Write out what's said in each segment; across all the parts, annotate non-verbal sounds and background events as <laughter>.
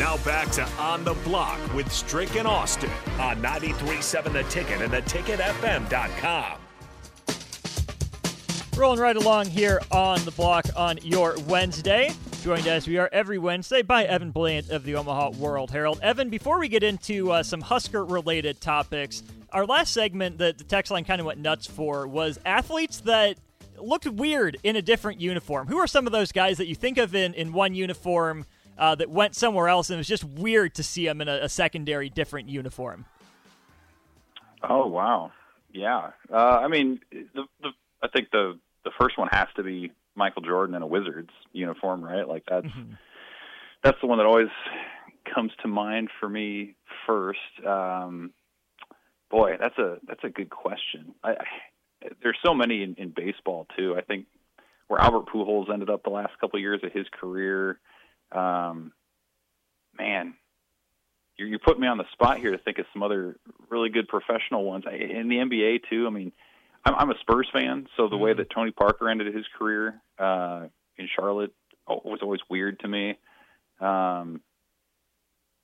Now back to On the Block with Strick and Austin on 93.7 The Ticket and theticketfm.com. Rolling right along here on the block on your Wednesday. Joined as we are every Wednesday by Evan Bland of the Omaha World Herald. Evan, before we get into uh, some Husker related topics, our last segment that the text line kind of went nuts for was athletes that looked weird in a different uniform. Who are some of those guys that you think of in, in one uniform uh, that went somewhere else and it was just weird to see him in a, a secondary different uniform? Oh, wow. Yeah. Uh, I mean, the, the, I think the, the first one has to be Michael Jordan in a Wizards uniform, right? Like that's mm-hmm. that's the one that always comes to mind for me first. Um, boy, that's a that's a good question. I, I, there's so many in, in baseball too. I think where Albert Pujols ended up the last couple of years of his career. Um, man, you're, you're putting me on the spot here to think of some other really good professional ones in the NBA too. I mean, I'm, I'm a Spurs fan, so the mm-hmm. way that Tony Parker ended his career uh, in Charlotte was always weird to me. Um,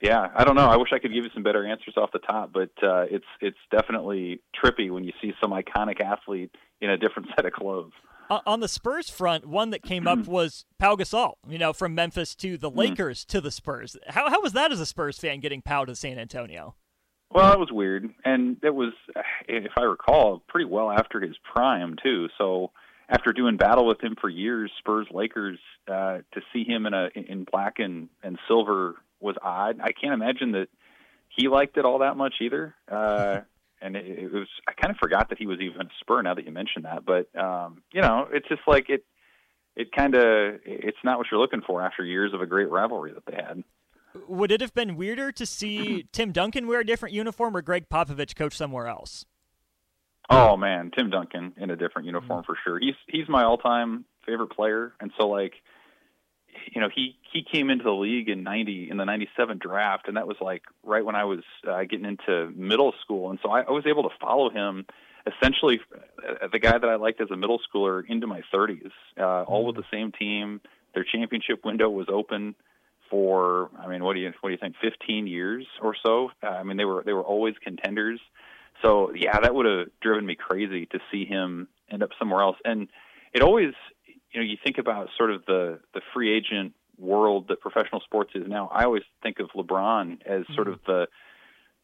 yeah, I don't know. I wish I could give you some better answers off the top, but uh, it's it's definitely trippy when you see some iconic athlete in a different <laughs> set of clothes. On the Spurs front, one that came up <clears throat> was Pau Gasol. You know, from Memphis to the mm-hmm. Lakers to the Spurs. How how was that as a Spurs fan getting Pau to San Antonio? Well, it was weird, and it was, if I recall, pretty well after his prime too. So after doing battle with him for years, Spurs Lakers uh, to see him in a in black and and silver was odd. I can't imagine that he liked it all that much either. Uh, <laughs> and it, it was I kind of forgot that he was even a Spur now that you mentioned that. But um, you know, it's just like it it kind of it's not what you're looking for after years of a great rivalry that they had. Would it have been weirder to see <clears throat> Tim Duncan wear a different uniform or Gregg Popovich coach somewhere else? Oh man, Tim Duncan in a different uniform mm-hmm. for sure. He's he's my all-time favorite player, and so like, you know, he he came into the league in '90 in the '97 draft, and that was like right when I was uh, getting into middle school, and so I, I was able to follow him essentially uh, the guy that I liked as a middle schooler into my 30s, uh, all with mm-hmm. the same team. Their championship window was open for I mean, what do you what do you think? 15 years or so. Uh, I mean, they were they were always contenders. So yeah, that would have driven me crazy to see him end up somewhere else. And it always, you know, you think about sort of the the free agent world that professional sports is now. I always think of LeBron as sort of mm-hmm. the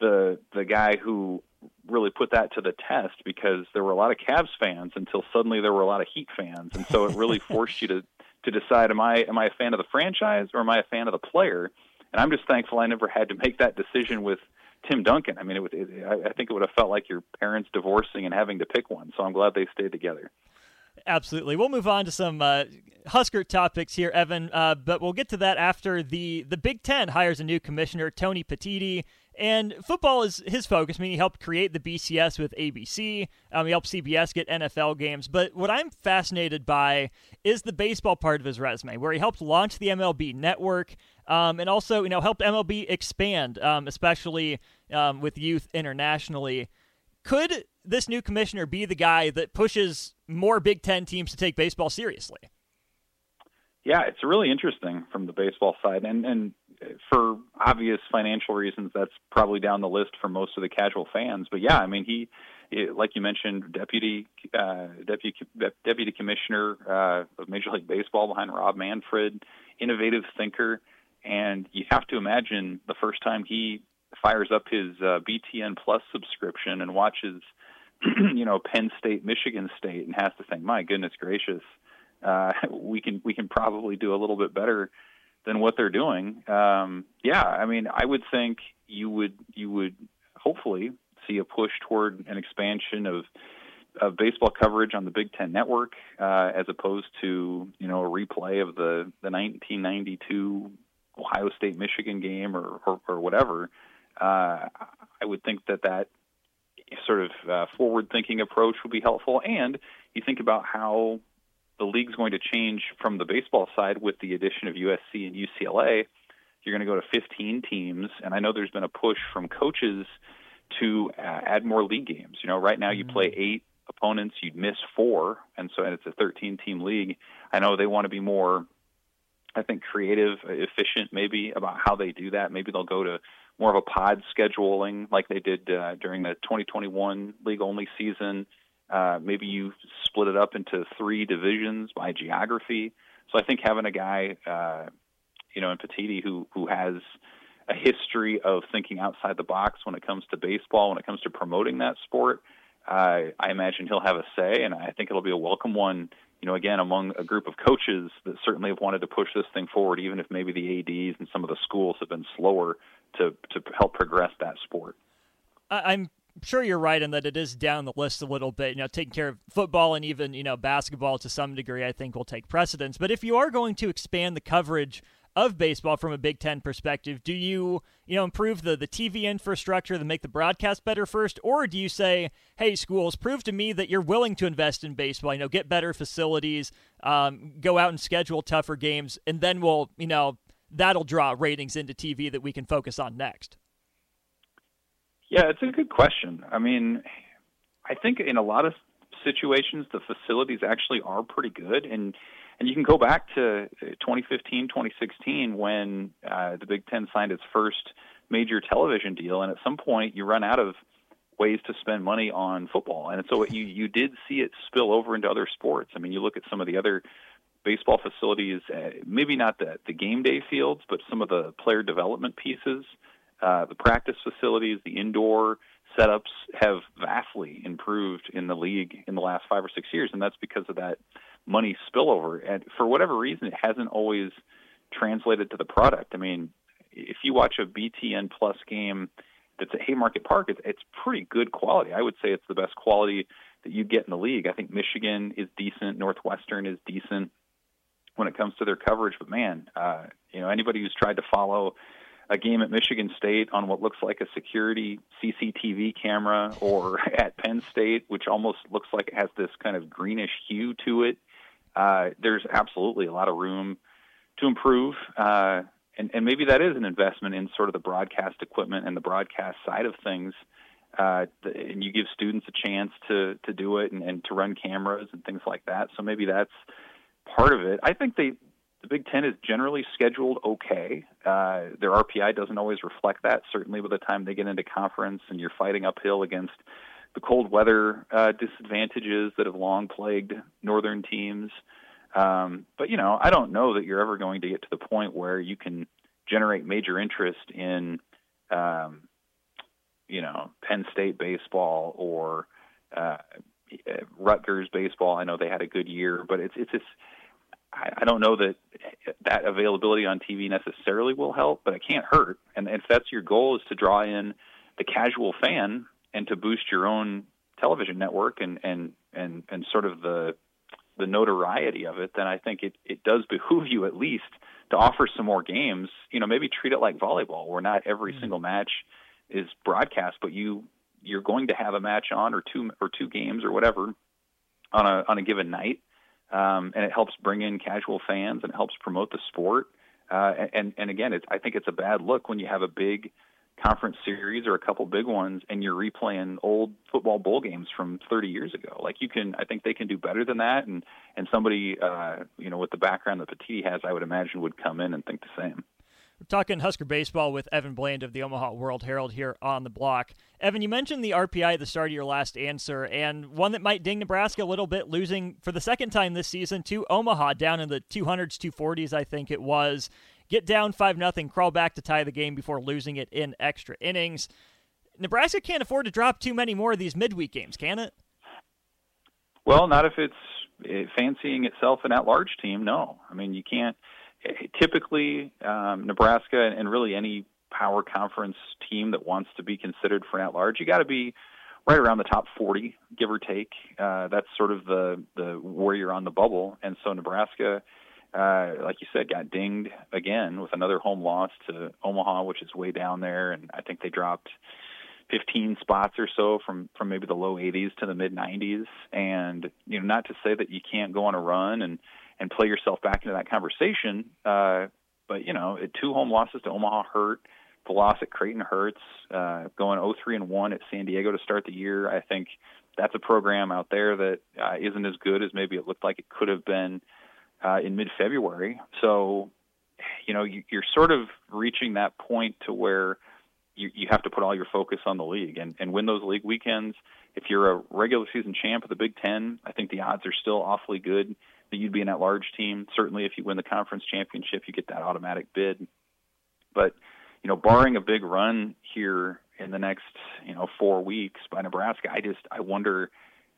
the the guy who really put that to the test because there were a lot of Cavs fans until suddenly there were a lot of Heat fans, and so it really <laughs> forced you to to decide am I am I a fan of the franchise or am I a fan of the player? And I'm just thankful I never had to make that decision with Tim Duncan. I mean, it it, I think it would have felt like your parents divorcing and having to pick one. So I'm glad they stayed together. Absolutely. We'll move on to some uh, Husker topics here, Evan, uh, but we'll get to that after the, the Big Ten hires a new commissioner, Tony Petitti. And football is his focus. I mean, he helped create the BCS with ABC. Um, he helped CBS get NFL games. But what I'm fascinated by is the baseball part of his resume, where he helped launch the MLB network um, and also, you know, helped MLB expand, um, especially um, with youth internationally. Could this new commissioner be the guy that pushes more Big Ten teams to take baseball seriously? Yeah, it's really interesting from the baseball side, and and for obvious financial reasons, that's probably down the list for most of the casual fans. But yeah, I mean, he, like you mentioned, deputy uh, deputy deputy commissioner uh, of Major League Baseball behind Rob Manfred, innovative thinker, and you have to imagine the first time he fires up his uh, BTN Plus subscription and watches, <clears throat> you know, Penn State, Michigan State, and has to think, my goodness gracious, uh, <laughs> we can we can probably do a little bit better than what they're doing. Um, yeah, I mean, I would think you would you would hopefully see a push toward an expansion of of baseball coverage on the Big Ten Network, uh, as opposed to you know a replay of the the 1992 Ohio State Michigan game or or, or whatever. Uh, I would think that that sort of uh, forward thinking approach would be helpful. And you think about how the league's going to change from the baseball side with the addition of USC and UCLA. You're going to go to 15 teams, and I know there's been a push from coaches to uh, add more league games. You know, right now you mm-hmm. play eight opponents, you'd miss four, and so and it's a 13 team league. I know they want to be more I think creative, efficient, maybe about how they do that. Maybe they'll go to more of a pod scheduling like they did uh, during the 2021 league only season. Uh, maybe you split it up into three divisions by geography. So I think having a guy, uh, you know, in Petitti who who has a history of thinking outside the box when it comes to baseball, when it comes to promoting that sport, uh, I imagine he'll have a say, and I think it'll be a welcome one. You know, again, among a group of coaches that certainly have wanted to push this thing forward, even if maybe the ads and some of the schools have been slower to to help progress that sport. I'm sure you're right in that it is down the list a little bit. You know, taking care of football and even you know basketball to some degree, I think will take precedence. But if you are going to expand the coverage of baseball from a Big Ten perspective, do you you know improve the the TV infrastructure to make the broadcast better first, or do you say, hey, schools, prove to me that you're willing to invest in baseball? You know, get better facilities, um, go out and schedule tougher games, and then we'll you know that'll draw ratings into TV that we can focus on next. Yeah, it's a good question. I mean, I think in a lot of situations the facilities actually are pretty good and and you can go back to 2015, 2016 when uh, the Big Ten signed its first major television deal, and at some point you run out of ways to spend money on football, and so you you did see it spill over into other sports. I mean, you look at some of the other baseball facilities, uh, maybe not the the game day fields, but some of the player development pieces, uh, the practice facilities, the indoor setups have vastly improved in the league in the last five or six years, and that's because of that money spillover. And for whatever reason, it hasn't always translated to the product. I mean, if you watch a BTN Plus game that's at Haymarket Park, it's, it's pretty good quality. I would say it's the best quality that you get in the league. I think Michigan is decent, Northwestern is decent when it comes to their coverage. But man, uh, you know, anybody who's tried to follow a game at Michigan State on what looks like a security CCTV camera, or <laughs> at Penn State, which almost looks like it has this kind of greenish hue to it uh, there's absolutely a lot of room to improve. Uh, and, and maybe that is an investment in sort of the broadcast equipment and the broadcast side of things. Uh, and you give students a chance to to do it and, and to run cameras and things like that. So maybe that's part of it. I think they the Big Ten is generally scheduled okay. Uh, their RPI doesn't always reflect that. Certainly, by the time they get into conference and you're fighting uphill against the cold weather uh, disadvantages that have long plagued northern teams. Um, but you know, I don't know that you're ever going to get to the point where you can generate major interest in, um, you know, Penn State baseball or uh, Rutgers baseball. I know they had a good year, but it's it's just I, I don't know that that availability on TV necessarily will help, but it can't hurt. And if that's your goal is to draw in the casual fan, and to boost your own television network and and and and sort of the the notoriety of it, then I think it it does behoove you at least to offer some more games. You know, maybe treat it like volleyball, where not every mm-hmm. single match is broadcast, but you you're going to have a match on or two or two games or whatever on a on a given night, um, and it helps bring in casual fans and helps promote the sport. Uh, and and again, it's, I think it's a bad look when you have a big conference series or a couple big ones and you're replaying old football bowl games from 30 years ago. Like you can i think they can do better than that and and somebody uh you know with the background that Petitti has i would imagine would come in and think the same. We're talking Husker baseball with Evan Bland of the Omaha World Herald here on the block. Evan, you mentioned the RPI at the start of your last answer, and one that might ding Nebraska a little bit, losing for the second time this season to Omaha down in the 200s, 240s, I think it was get down 5 nothing, crawl back to tie the game before losing it in extra innings. Nebraska can't afford to drop too many more of these midweek games, can it? Well, not if it's eh, fancying itself an at-large team. No, I mean you can't. Eh, typically, um, Nebraska and really any power conference team that wants to be considered for at-large, you got to be right around the top 40, give or take. Uh, that's sort of the the where you're on the bubble, and so Nebraska uh, like you said, got dinged again with another home loss to Omaha, which is way down there, and I think they dropped 15 spots or so from from maybe the low 80s to the mid 90s. And you know, not to say that you can't go on a run and and play yourself back into that conversation, uh, but you know, two home losses to Omaha hurt. The loss at Creighton hurts. Uh, going 0-3 and one at San Diego to start the year, I think that's a program out there that uh, isn't as good as maybe it looked like it could have been Uh, in mid-February. So you know, you, you're sort of reaching that point to where you, you have to put all your focus on the league and, and win those league weekends. If you're a regular season champ of the Big Ten, I think the odds are still awfully good that you'd be an at-large team. Certainly, if you win the conference championship, you get that automatic bid. But you know, barring a big run here in the next you know four weeks by Nebraska, I just I wonder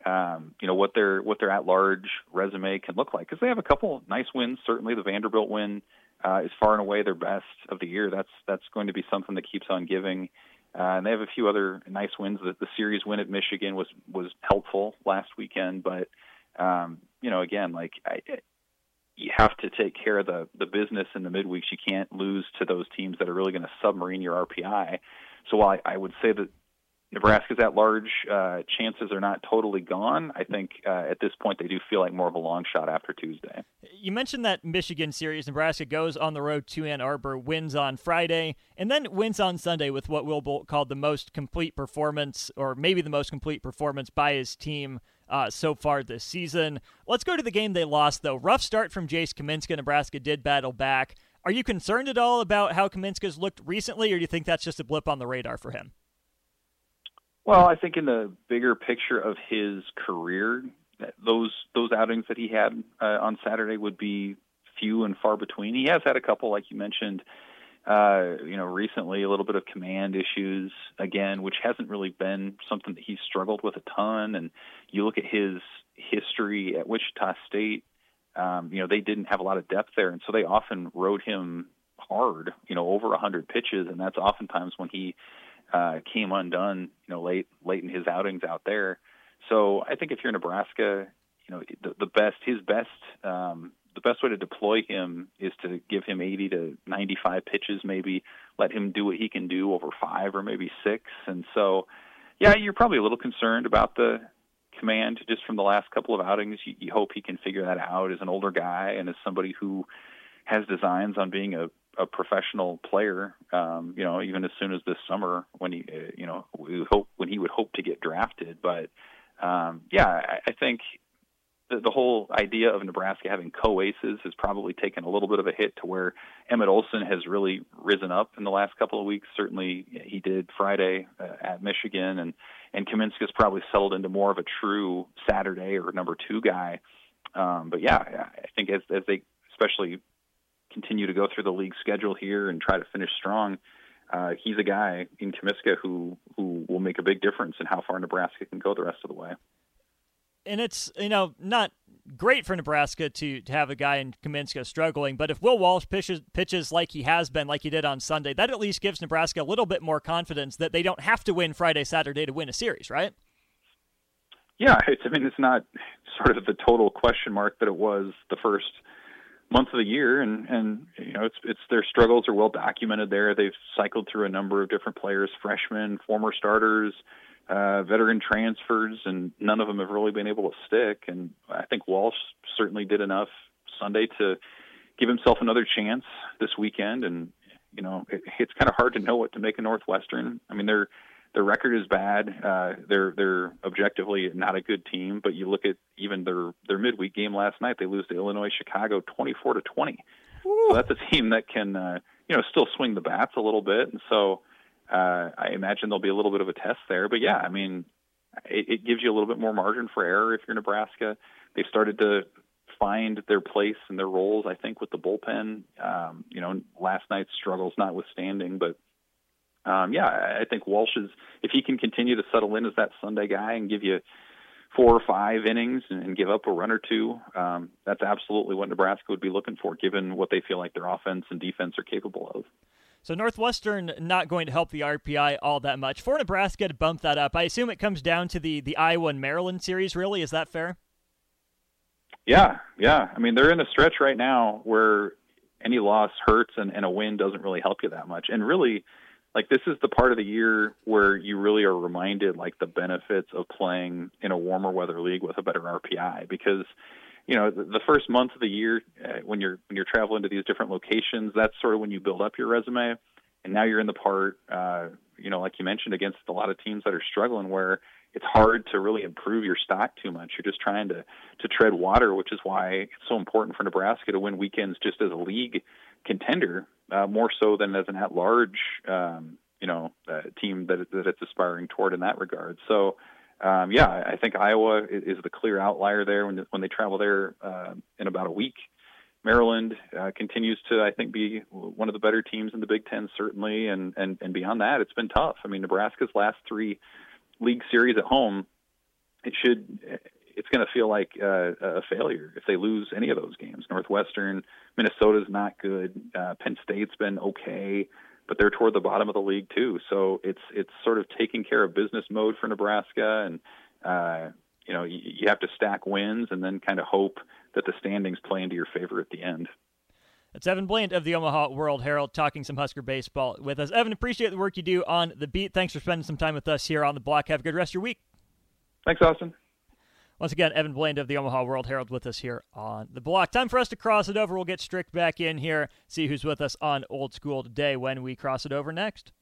um, you know what their what their at-large resume can look like because they have a couple nice wins. Certainly, the Vanderbilt win uh, is far and away their best of the year. That's that's going to be something that keeps on giving. Uh, and they have a few other nice wins. The, the series win at Michigan was was helpful last weekend, but um, you know, again, like I, you have to take care of the the business in the midweeks. You can't lose to those teams that are really going to submarine your RPI. So while I, I would say that Nebraska's at large uh, chances are not totally gone. I think uh, at this point they do feel like more of a long shot after Tuesday. You mentioned that Michigan series. Nebraska goes on the road to Ann Arbor, wins on Friday, and then wins on Sunday with what Will Bolt called the most complete performance, or maybe the most complete performance by his team. Uh, so far this season. Let's go to the game they lost, though. Rough start from Jace Kaminska. Nebraska did battle back. Are you concerned at all about how Kaminska's looked recently, or do you think that's just a blip on the radar for him? Well, I think in the bigger picture of his career, those those outings that he had uh, on Saturday would be few and far between. He has had a couple, like you mentioned, uh, you know, recently a little bit of command issues again, which hasn't really been something that he's struggled with a ton. And you look at his history at Wichita State, um, you know, they didn't have a lot of depth there, and so they often rode him hard, you know, over a hundred pitches, and that's oftentimes when he uh, came undone, you know, late late in his outings out there. So I think if you're Nebraska, you know, the, the best his best um, the best way to deploy him is to give him 80 to 95 pitches, maybe let him do what he can do over five or maybe six. And so, yeah, you're probably a little concerned about the command just from the last couple of outings. You, you hope he can figure that out as an older guy and as somebody who has designs on being a a professional player. Um, you know, even as soon as this summer when he, uh, you know, we hope when he would hope to get drafted. But um, yeah, I, I think the, the whole idea of Nebraska having co-aces has probably taken a little bit of a hit to where Emmett Olson has really risen up in the last couple of weeks. Certainly, he did Friday uh, at Michigan, and and Kaminska's probably settled into more of a true Saturday or number two guy. Um, but yeah, I think as as they especially continue to go through the league schedule here and try to finish strong, uh, he's a guy in Kaminska who who will make a big difference in how far Nebraska can go the rest of the way. And it's you know not great for Nebraska to, to have a guy in Kaminska struggling, but if Will Walsh pitches pitches like he has been, like he did on Sunday, that at least gives Nebraska a little bit more confidence that they don't have to win Friday, Saturday to win a series, right? Yeah, it's, I mean it's not sort of the total question mark that it was the first month of the year, and and you know it's it's their struggles are well documented there. They've cycled through a number of different players, freshmen, former starters, uh, veteran transfers, and none of them have really been able to stick. And I think Walsh certainly did enough Sunday to give himself another chance this weekend. And you know it, it's kind of hard to know what to make of Northwestern. I mean they're their record is bad. Uh, they're they're objectively not a good team. But you look at even their their midweek game last night, they lose to Illinois Chicago twenty four to twenty. So that's a team that can uh, you know still swing the bats a little bit, and so uh, I imagine there'll be a little bit of a test there. But yeah, I mean, it, it gives you a little bit more margin for error if you're Nebraska. They've started to find their place and their roles. I think with the bullpen, um, you know, last night's struggles notwithstanding, but um, yeah, I think Walsh is if he can continue to settle in as that Sunday guy and give you four or five innings and, and give up a run or two, um, that's absolutely what Nebraska would be looking for, given what they feel like their offense and defense are capable of. So Northwestern not going to help the RPI all that much. For Nebraska to bump that up, I assume it comes down to the the Iowa and Maryland series. Really, is that fair? Yeah, yeah. I mean, they're in a stretch right now where any loss hurts and, and a win doesn't really help you that much. And really, like this is the part of the year where you really are reminded like the benefits of playing in a warmer weather league with a better RPI because you know the, first month of the year uh, when you're when you're traveling to these different locations that's sort of when you build up your resume. And now you're in the part uh you know like you mentioned against a lot of teams that are struggling where it's hard to really improve your stock too much. You're just trying to to tread water which is why it's so important for Nebraska to win weekends just as a league contender, uh, more so than as an at-large, um, you know, uh, team that that it's aspiring toward in that regard. So, um, yeah, I think Iowa is, the clear outlier there when when they travel there uh, in about a week. Maryland uh, continues to, I think, be one of the better teams in the Big Ten, certainly, and and and beyond that, it's been tough. I mean, Nebraska's last three league series at home, it should, it's going to feel like uh, a failure if they lose any of those games. Northwestern, Minnesota's not good. Uh, Penn State's been okay, but they're toward the bottom of the league too. So it's it's sort of taking care of business mode for Nebraska, and uh, you know you, you have to stack wins and then kind of hope that the standings play into your favor at the end. That's Evan Bland of the Omaha World Herald talking some Husker baseball with us. Evan, appreciate the work you do on the beat. Thanks for spending some time with us here on the block. Have a good rest of your week. Thanks, Austin. Once again, Evan Bland of the Omaha World Herald with us here on the block. Time for us to cross it over. We'll get Strick back in here, see who's with us on Old School today when we cross it over next.